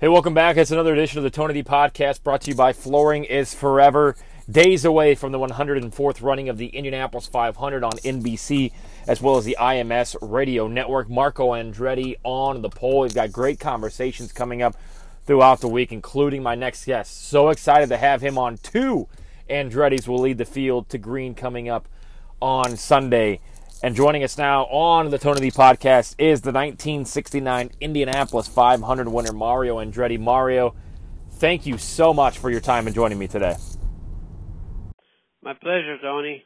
Hey, welcome back. It's another edition of the Tony D podcast brought to you by Flooring is Forever. Days away from the 104th running of the Indianapolis 500 on NBC, as well as the IMS radio network. Marco Andretti on the pole. We've got great conversations coming up throughout the week, including my next guest. So excited to have him on. Two Andretti's will lead the field to green coming up on Sunday. And joining us now on the Tony D podcast is the 1969 Indianapolis 500 winner, Mario Andretti. Mario, thank you so much for your time and joining me today. My pleasure, Tony.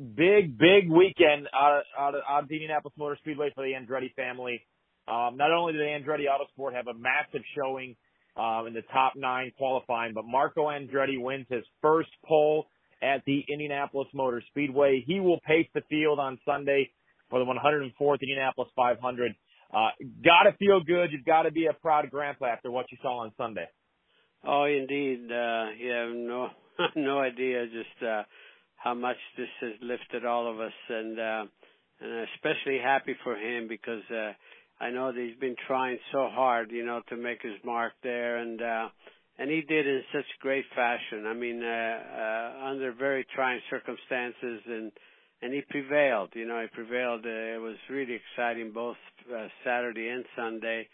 Big, big weekend out of, out of, out of the Indianapolis Motor Speedway for the Andretti family. Um, not only did the Andretti Autosport have a massive showing um, in the top nine qualifying, but Marco Andretti wins his first pole at the Indianapolis Motor Speedway. He will pace the field on Sunday for the 104th Indianapolis 500. Uh, gotta feel good. You've got to be a proud grandpa after what you saw on Sunday. Oh, indeed. Uh, have no no idea just uh, how much this has lifted all of us, and uh, and especially happy for him because uh, I know that he's been trying so hard, you know, to make his mark there, and uh, and he did in such great fashion. I mean, uh, uh, under very trying circumstances, and and he prevailed. You know, he prevailed. Uh, it was really exciting both uh, Saturday and Sunday,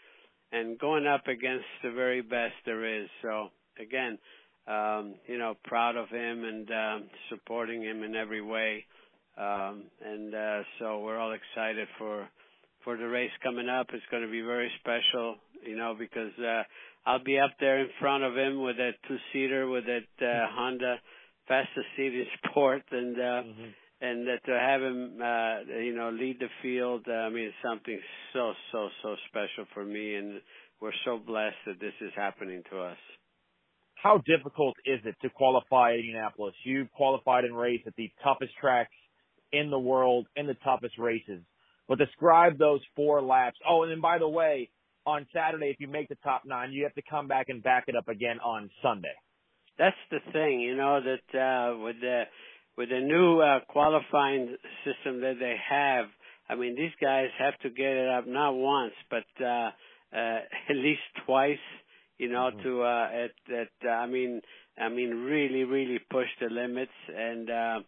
and going up against the very best there is. So again, um, you know, proud of him and um, supporting him in every way. Um, and uh, so we're all excited for for the race coming up. It's going to be very special, you know, because uh, I'll be up there in front of him with that two seater with that uh, mm-hmm. Honda fastest seated sport and uh mm-hmm. and that to have him uh you know lead the field uh, I mean it's something so so so special for me and we're so blessed that this is happening to us. How difficult is it to qualify at Indianapolis? You've qualified and raced at the toughest tracks in the world in the toughest races. But describe those four laps. Oh, and then by the way, on Saturday, if you make the top nine, you have to come back and back it up again on Sunday. That's the thing, you know, that uh, with the with the new uh, qualifying system that they have, I mean, these guys have to get it up not once, but uh, uh, at least twice, you know, mm-hmm. to uh, at at uh, I mean, I mean, really, really push the limits and. uh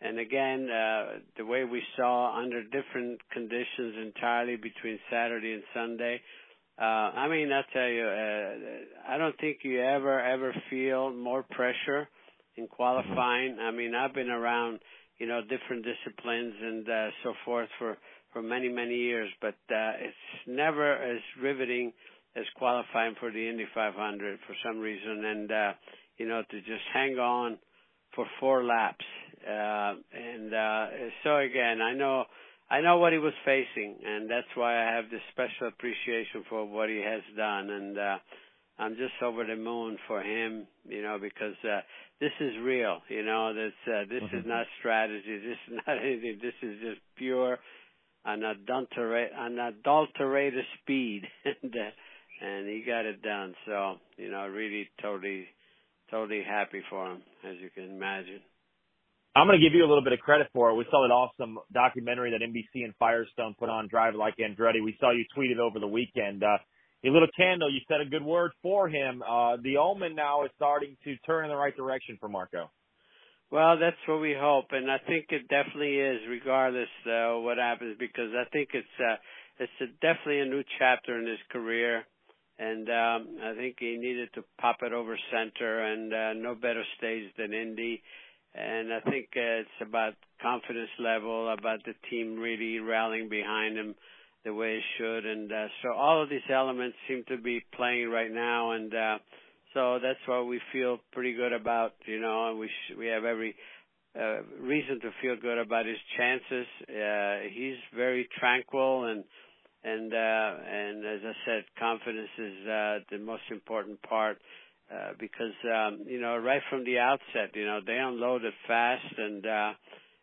and again, uh, the way we saw under different conditions entirely between Saturday and Sunday, uh, I mean, I tell you, uh, I don't think you ever ever feel more pressure in qualifying. I mean, I've been around, you know, different disciplines and uh, so forth for for many many years, but uh, it's never as riveting as qualifying for the Indy 500 for some reason, and uh, you know, to just hang on for four laps. Uh, and uh, so again, I know I know what he was facing, and that's why I have this special appreciation for what he has done, and uh, I'm just over the moon for him, you know, because uh, this is real, you know. This uh, this mm-hmm. is not strategy. This is not anything. This is just pure, unadulterated, unadulterated speed, and uh, and he got it done. So you know, really, totally, totally happy for him, as you can imagine. I'm going to give you a little bit of credit for it. We saw that awesome documentary that NBC and Firestone put on Drive Like Andretti. We saw you tweet it over the weekend. Uh, a little candle, you said a good word for him. Uh, the omen now is starting to turn in the right direction for Marco. Well, that's what we hope, and I think it definitely is, regardless uh, what happens, because I think it's uh, it's a, definitely a new chapter in his career, and um, I think he needed to pop it over center, and uh, no better stage than Indy and I think uh, it's about confidence level, about the team really rallying behind him the way it should, and uh, so all of these elements seem to be playing right now, and uh, so that's why we feel pretty good about, you know, and we sh- we have every uh, reason to feel good about his chances. Uh, he's very tranquil and and uh, and as I said, confidence is uh, the most important part uh, because um, you know right from the outset, you know they unloaded fast and uh,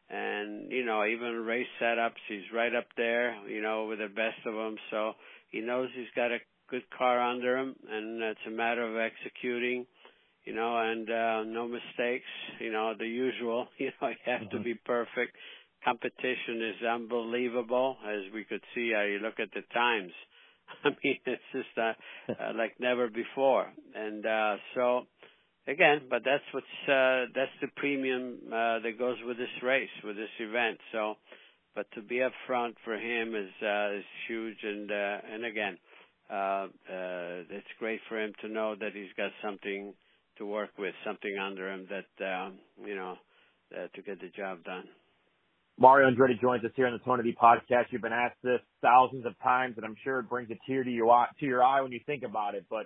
and you know even race setups, he's right up there, you know, with the best of them. So he knows he's got a good car under him, and it's a matter of executing, you know, and uh, no mistakes, you know, the usual. You know, you have mm-hmm. to be perfect. Competition is unbelievable, as we could see. Uh, you look at the times. I mean, it's just uh, uh, like never before. And uh, so, again, but that's what's uh, that's the premium uh, that goes with this race, with this event. So, but to be up front for him is uh, is huge. And uh, and again, uh, uh, it's great for him to know that he's got something to work with, something under him that um, you know uh, to get the job done. Mario Andretti joins us here on the Tony D podcast. You've been asked this thousands of times, and I'm sure it brings a tear to your eye, to your eye when you think about it. But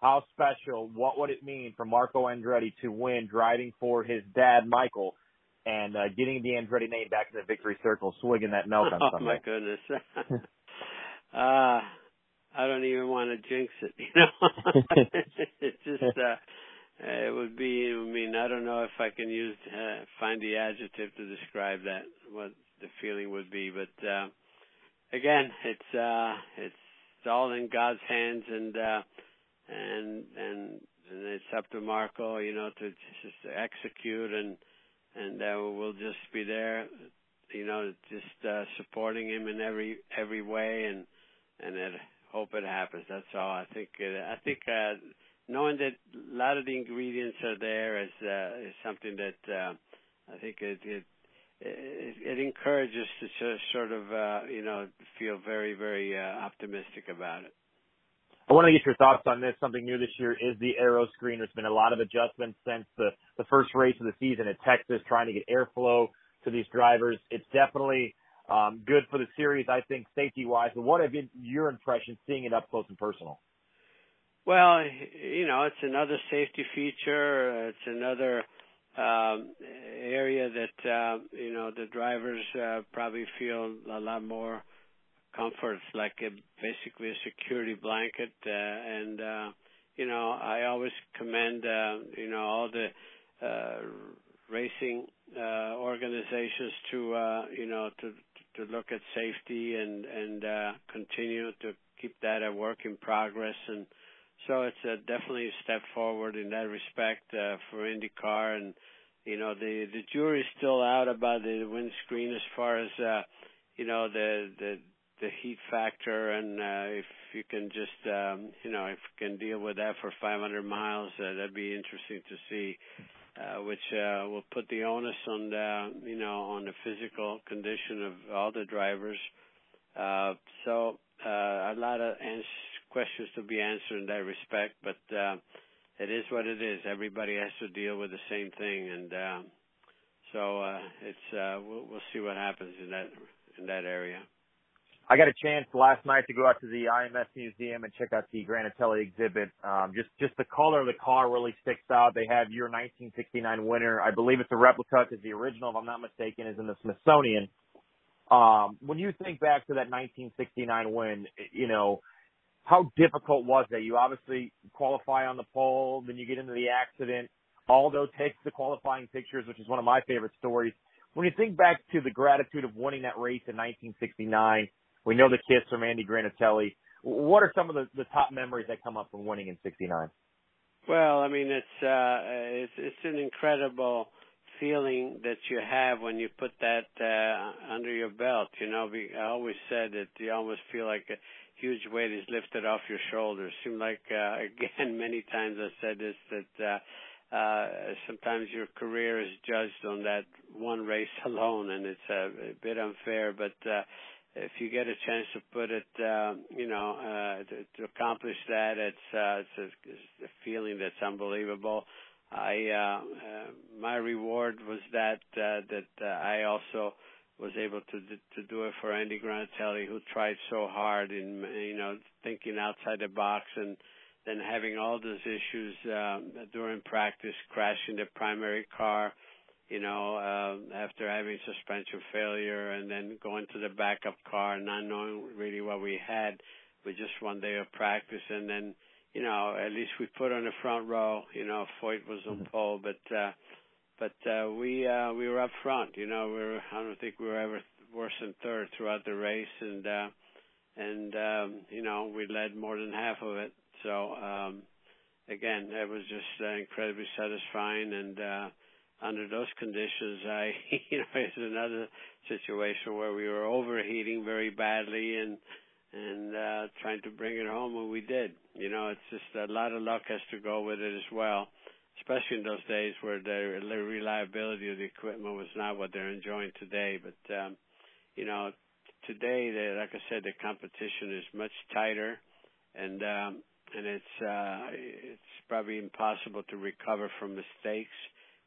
how special? What would it mean for Marco Andretti to win driving for his dad, Michael, and uh, getting the Andretti name back in the victory circle, swigging that milk on Sunday? oh, my goodness. uh, I don't even want to jinx it. You know, it's just. uh uh, it would be. I mean, I don't know if I can use uh, find the adjective to describe that. What the feeling would be, but uh, again, it's uh, it's all in God's hands, and uh, and and and it's up to Marco, you know, to just execute, and and uh, we'll just be there, you know, just uh, supporting him in every every way, and and it, hope it happens. That's all. I think. Uh, I think. Uh, knowing that a lot of the ingredients are there is uh, is something that uh, I think it it, it, it encourages to sort of uh, you know feel very very uh, optimistic about it. I want to get your thoughts on this. Something new this year is the aero screen. There's been a lot of adjustments since the the first race of the season at Texas, trying to get airflow to these drivers. It's definitely um, good for the series, I think, safety wise. But what have been your impressions seeing it up close and personal? Well, you know, it's another safety feature. It's another um, area that uh, you know the drivers uh, probably feel a lot more comfort. It's like a, basically a security blanket, uh, and uh, you know I always commend uh, you know all the uh, racing uh, organizations to uh, you know to to look at safety and and uh, continue to keep that a work in progress and it's a, definitely a step forward in that respect uh, for IndyCar, and you know the jury's still out about the windscreen as far as uh, you know the the the heat factor, and uh, if you can just um, you know if you can deal with that for 500 miles, uh, that'd be interesting to see. Uh, which uh, will put the onus on the you know on the physical condition of all the drivers. Uh, so uh, a lot of questions to be answered in that respect, but uh, it is what it is. Everybody has to deal with the same thing, and uh, so uh, it's uh, we'll, we'll see what happens in that in that area. I got a chance last night to go out to the IMS museum and check out the Granatelli exhibit. Um, just just the color of the car really sticks out. They have your 1969 winner. I believe it's a replica because the original, if I'm not mistaken, is in the Smithsonian. Um, when you think back to that 1969 win, you know, how difficult was that? You obviously qualify on the pole, then you get into the accident. Aldo takes the qualifying pictures, which is one of my favorite stories. When you think back to the gratitude of winning that race in 1969, we know the kiss from Andy Granatelli. What are some of the, the top memories that come up from winning in '69? Well, I mean, it's uh, it's it's an incredible you have when you put that uh, under your belt. You know, I always said that you almost feel like a huge weight is lifted off your shoulders. Seem like uh, again many times I said this that uh, uh, sometimes your career is judged on that one race alone, and it's a, a bit unfair. But uh, if you get a chance to put it, uh, you know, uh, to, to accomplish that, it's uh, it's, a, it's a feeling that's unbelievable. I uh, uh, my reward was that uh, that uh, I also was able to to do it for Andy Granatelli, who tried so hard in you know thinking outside the box and then having all those issues um, during practice, crashing the primary car, you know, uh, after having suspension failure, and then going to the backup car, not knowing really what we had with just one day of practice, and then you know at least we put on the front row. You know, Foyt was on mm-hmm. pole, uh but uh, we uh, we were up front. You know, we were, I don't think we were ever worse than third throughout the race, and uh, and um, you know we led more than half of it. So um, again, it was just uh, incredibly satisfying. And uh, under those conditions, I you know it's another situation where we were overheating very badly, and and uh, trying to bring it home, and we did. You know, it's just a lot of luck has to go with it as well, especially in those days where the reliability of the equipment was not what they're enjoying today. But um, you know, today, the, like I said, the competition is much tighter, and um, and it's uh, it's probably impossible to recover from mistakes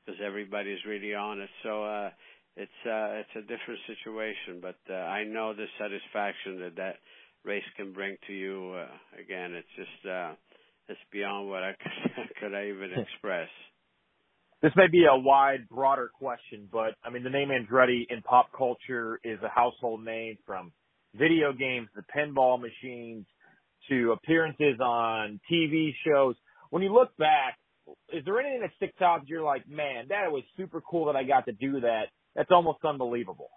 because everybody's really on it. So uh, it's uh, it's a different situation, but uh, I know the satisfaction that that race can bring to you. Uh, again, it's just uh, it's beyond what I could, I even express. This may be a wide, broader question, but I mean, the name Andretti in pop culture is a household name from video games, the pinball machines, to appearances on TV shows. When you look back, is there anything that sticks out that you're like, man, that was super cool that I got to do that? That's almost unbelievable.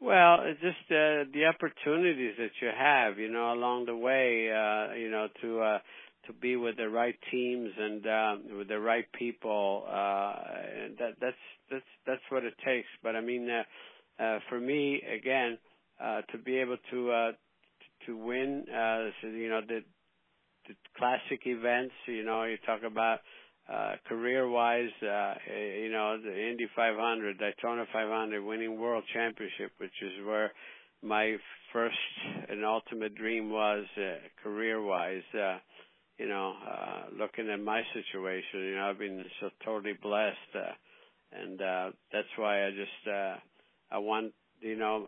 Well, it's just uh, the opportunities that you have, you know, along the way, uh, you know, to uh, to be with the right teams and uh, with the right people. Uh, that that's that's that's what it takes. But I mean, uh, uh, for me, again, uh, to be able to uh, to win, uh, you know, the the classic events. You know, you talk about uh, career-wise, uh, you know, the Indy 500, Daytona 500, winning World Championship, which is where my first and ultimate dream was uh, career-wise. Uh, you know, uh, looking at my situation, you know, I've been so totally blessed, uh, and uh, that's why I just I want, you know,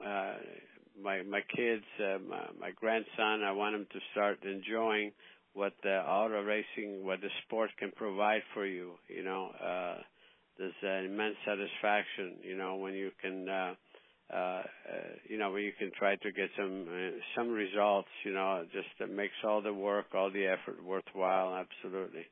my my kids, my, my grandson, I want him to start enjoying what the auto racing, what the sport can provide for you. You know, uh, there's an immense satisfaction. You know, when you can, uh, uh, you know, when you can try to get some uh, some results. You know, just it makes all the work, all the effort worthwhile. Absolutely.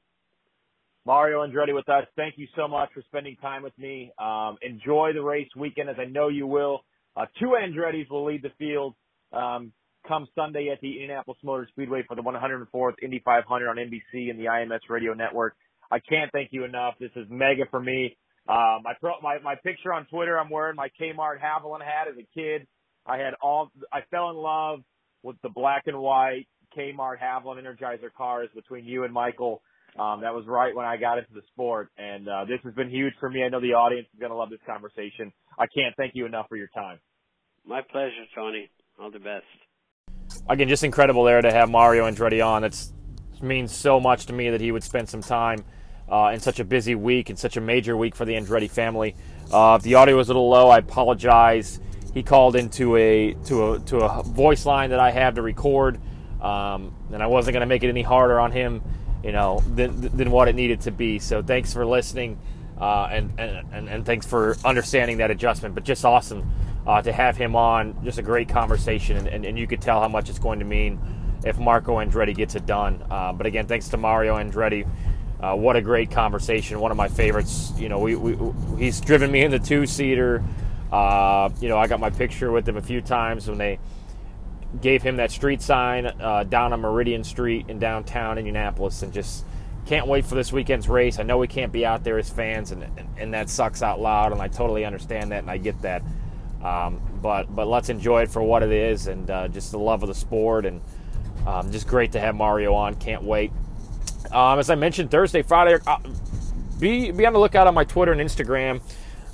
Mario Andretti with us. Thank you so much for spending time with me. Um, enjoy the race weekend, as I know you will. Uh, two Andrettis will lead the field. Um, come Sunday at the Indianapolis Motor Speedway for the 104th Indy 500 on NBC and the IMS Radio Network. I can't thank you enough. This is mega for me. Uh, my pro, my my picture on Twitter, I'm wearing my Kmart Havoline hat as a kid. I had all. I fell in love with the black and white Kmart Havoline Energizer cars between you and Michael. Um, that was right when I got into the sport, and uh, this has been huge for me. I know the audience is going to love this conversation. I can't thank you enough for your time. My pleasure, Tony. All the best again, just incredible there to have Mario Andretti on. It means so much to me that he would spend some time uh, in such a busy week and such a major week for the Andretti family. Uh, if the audio was a little low, I apologize. He called into a to a to a voice line that I have to record, um, and I wasn't going to make it any harder on him, you know, than than what it needed to be. So thanks for listening, uh, and, and and thanks for understanding that adjustment. But just awesome uh, to have him on. Just a great conversation, and, and, and, you could tell how much it's going to mean if Marco Andretti gets it done. Uh, but again, thanks to Mario Andretti. Uh, what a great conversation! One of my favorites. You know, we, we he's driven me in the two seater. Uh, you know, I got my picture with him a few times when they gave him that street sign uh, down on Meridian Street in downtown Indianapolis, and just can't wait for this weekend's race. I know we can't be out there as fans, and, and, and that sucks out loud, and I totally understand that, and I get that. Um, but but let's enjoy it for what it is and uh, just the love of the sport and um, just great to have Mario on. Can't wait. Um, as I mentioned, Thursday, Friday, uh, be be on the lookout on my Twitter and Instagram.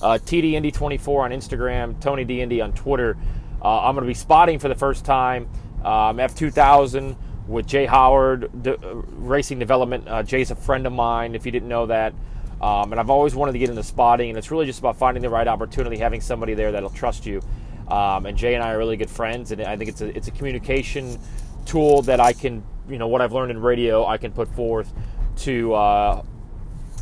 Uh, TD Indy 24 on Instagram, Tony on Twitter. Uh, I'm going to be spotting for the first time um, F2000 with Jay Howard De- Racing Development. Uh, Jay's a friend of mine. If you didn't know that. Um, and I've always wanted to get into spotting, and it's really just about finding the right opportunity, having somebody there that'll trust you. Um, and Jay and I are really good friends, and I think it's a it's a communication tool that I can, you know, what I've learned in radio, I can put forth to, uh,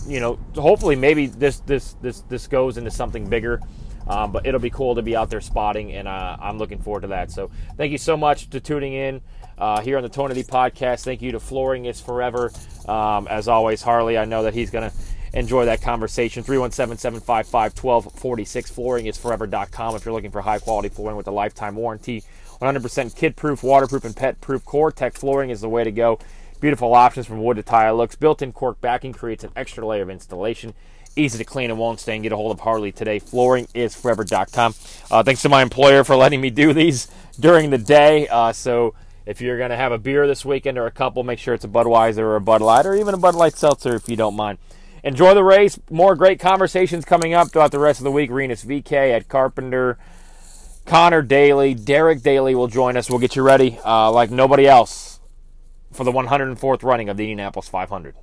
you know, hopefully maybe this this this this goes into something bigger. Um, but it'll be cool to be out there spotting, and uh, I'm looking forward to that. So thank you so much to tuning in uh, here on the Tony D podcast. Thank you to Flooring is Forever. Um, as always, Harley, I know that he's going to enjoy that conversation. 317 755 1246. Flooring is forever.com if you're looking for high quality flooring with a lifetime warranty. 100% kid proof, waterproof, and pet proof. COREtec flooring is the way to go. Beautiful options from wood to tile looks. Built in cork backing creates an extra layer of installation. easy to clean and won't stain. Get a hold of Harley today. Flooring is FlooringIsForever.com. Uh, thanks to my employer for letting me do these during the day. Uh, so if you're going to have a beer this weekend or a couple, make sure it's a Budweiser or a Bud Light or even a Bud Light Seltzer if you don't mind. Enjoy the race. More great conversations coming up throughout the rest of the week. Rinus VeeKay at Carpenter. Connor Daly, Derek Daly will join us. We'll get you ready uh, like nobody else for the 104th running of the Indianapolis 500.